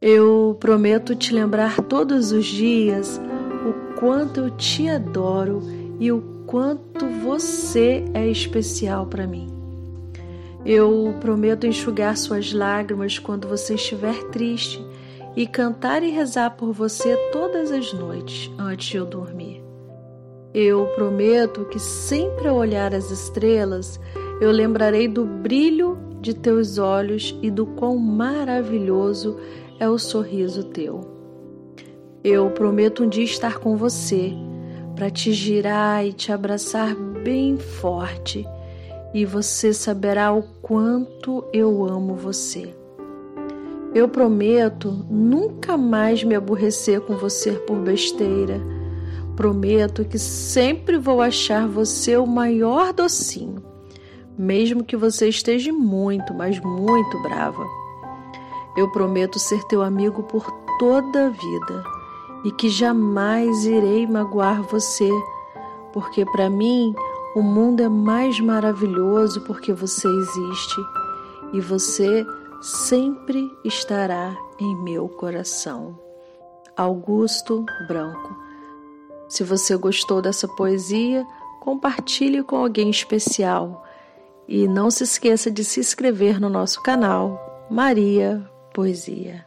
Eu prometo te lembrar todos os dias o quanto eu te adoro e o quanto você é especial para mim. Eu prometo enxugar suas lágrimas quando você estiver triste e cantar e rezar por você todas as noites antes de eu dormir. Eu prometo que sempre ao olhar as estrelas, eu lembrarei do brilho de teus olhos e do quão maravilhoso é o sorriso teu. Eu prometo um dia estar com você para te girar e te abraçar bem forte e você saberá o quanto eu amo você. Eu prometo nunca mais me aborrecer com você por besteira. Prometo que sempre vou achar você o maior docinho, mesmo que você esteja muito, mas muito brava. Eu prometo ser teu amigo por toda a vida e que jamais irei magoar você, porque para mim o mundo é mais maravilhoso porque você existe e você sempre estará em meu coração. Augusto Branco. Se você gostou dessa poesia, compartilhe com alguém especial e não se esqueça de se inscrever no nosso canal Maria poesia.